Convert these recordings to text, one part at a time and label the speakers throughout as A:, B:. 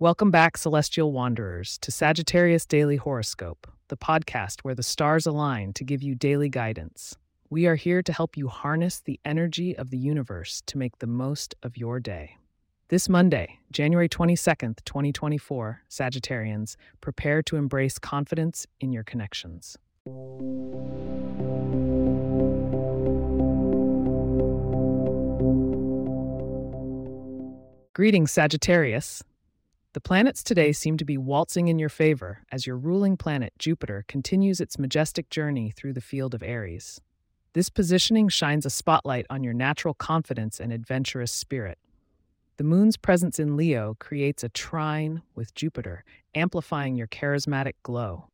A: Welcome back, Celestial Wanderers, to Sagittarius Daily Horoscope, the podcast where the stars align to give you daily guidance. We are here to help you harness the energy of the universe to make the most of your day. This Monday, January 22nd, 2024, Sagittarians, prepare to embrace confidence in your connections. Greetings, Sagittarius. The planets today seem to be waltzing in your favor as your ruling planet, Jupiter, continues its majestic journey through the field of Aries. This positioning shines a spotlight on your natural confidence and adventurous spirit. The moon's presence in Leo creates a trine with Jupiter, amplifying your charismatic glow.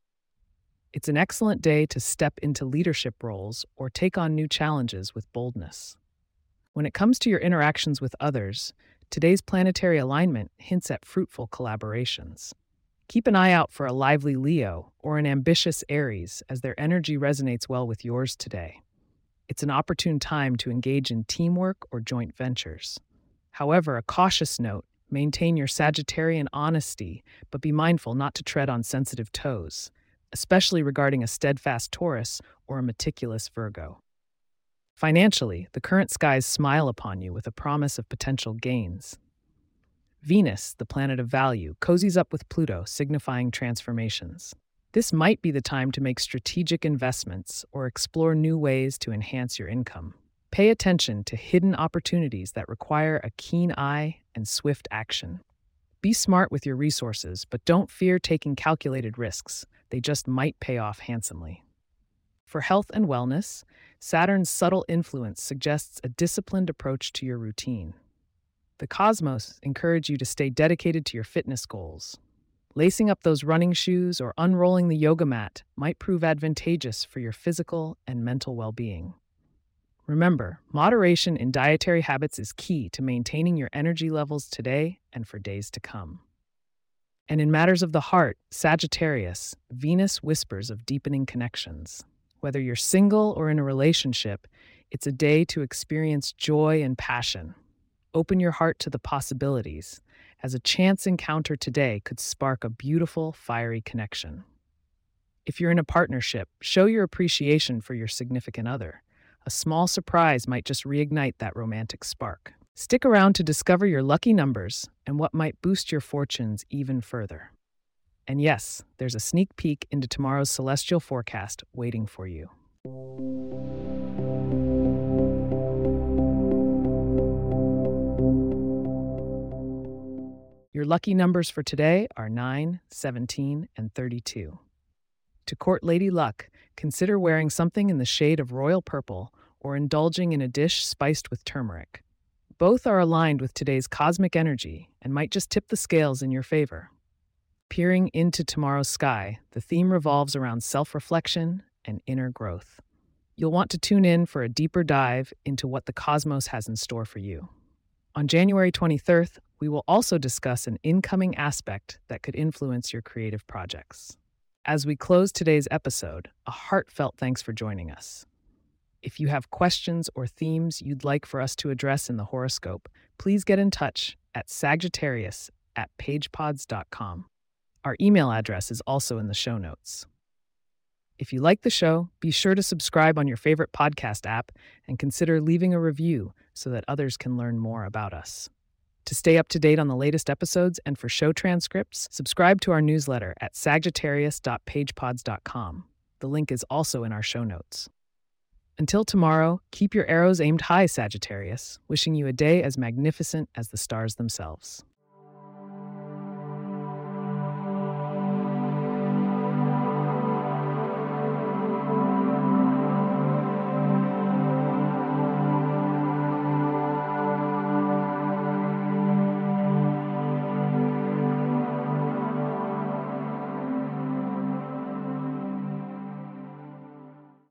A: It's an excellent day to step into leadership roles or take on new challenges with boldness. When it comes to your interactions with others, Today's planetary alignment hints at fruitful collaborations. Keep an eye out for a lively Leo or an ambitious Aries as their energy resonates well with yours today. It's an opportune time to engage in teamwork or joint ventures. However, a cautious note maintain your Sagittarian honesty, but be mindful not to tread on sensitive toes, especially regarding a steadfast Taurus or a meticulous Virgo. Financially, the current skies smile upon you with a promise of potential gains. Venus, the planet of value, cozies up with Pluto, signifying transformations. This might be the time to make strategic investments or explore new ways to enhance your income. Pay attention to hidden opportunities that require a keen eye and swift action. Be smart with your resources, but don't fear taking calculated risks. They just might pay off handsomely. For health and wellness, Saturn's subtle influence suggests a disciplined approach to your routine. The cosmos encourage you to stay dedicated to your fitness goals. Lacing up those running shoes or unrolling the yoga mat might prove advantageous for your physical and mental well being. Remember, moderation in dietary habits is key to maintaining your energy levels today and for days to come. And in matters of the heart, Sagittarius, Venus whispers of deepening connections. Whether you're single or in a relationship, it's a day to experience joy and passion. Open your heart to the possibilities, as a chance encounter today could spark a beautiful, fiery connection. If you're in a partnership, show your appreciation for your significant other. A small surprise might just reignite that romantic spark. Stick around to discover your lucky numbers and what might boost your fortunes even further. And yes, there's a sneak peek into tomorrow's celestial forecast waiting for you. Your lucky numbers for today are 9, 17, and 32. To court Lady Luck, consider wearing something in the shade of royal purple or indulging in a dish spiced with turmeric. Both are aligned with today's cosmic energy and might just tip the scales in your favor. Peering into tomorrow's sky, the theme revolves around self reflection and inner growth. You'll want to tune in for a deeper dive into what the cosmos has in store for you. On January 23rd, we will also discuss an incoming aspect that could influence your creative projects. As we close today's episode, a heartfelt thanks for joining us. If you have questions or themes you'd like for us to address in the horoscope, please get in touch at Sagittarius at pagepods.com. Our email address is also in the show notes. If you like the show, be sure to subscribe on your favorite podcast app and consider leaving a review so that others can learn more about us. To stay up to date on the latest episodes and for show transcripts, subscribe to our newsletter at sagittarius.pagepods.com. The link is also in our show notes. Until tomorrow, keep your arrows aimed high, Sagittarius, wishing you a day as magnificent as the stars themselves.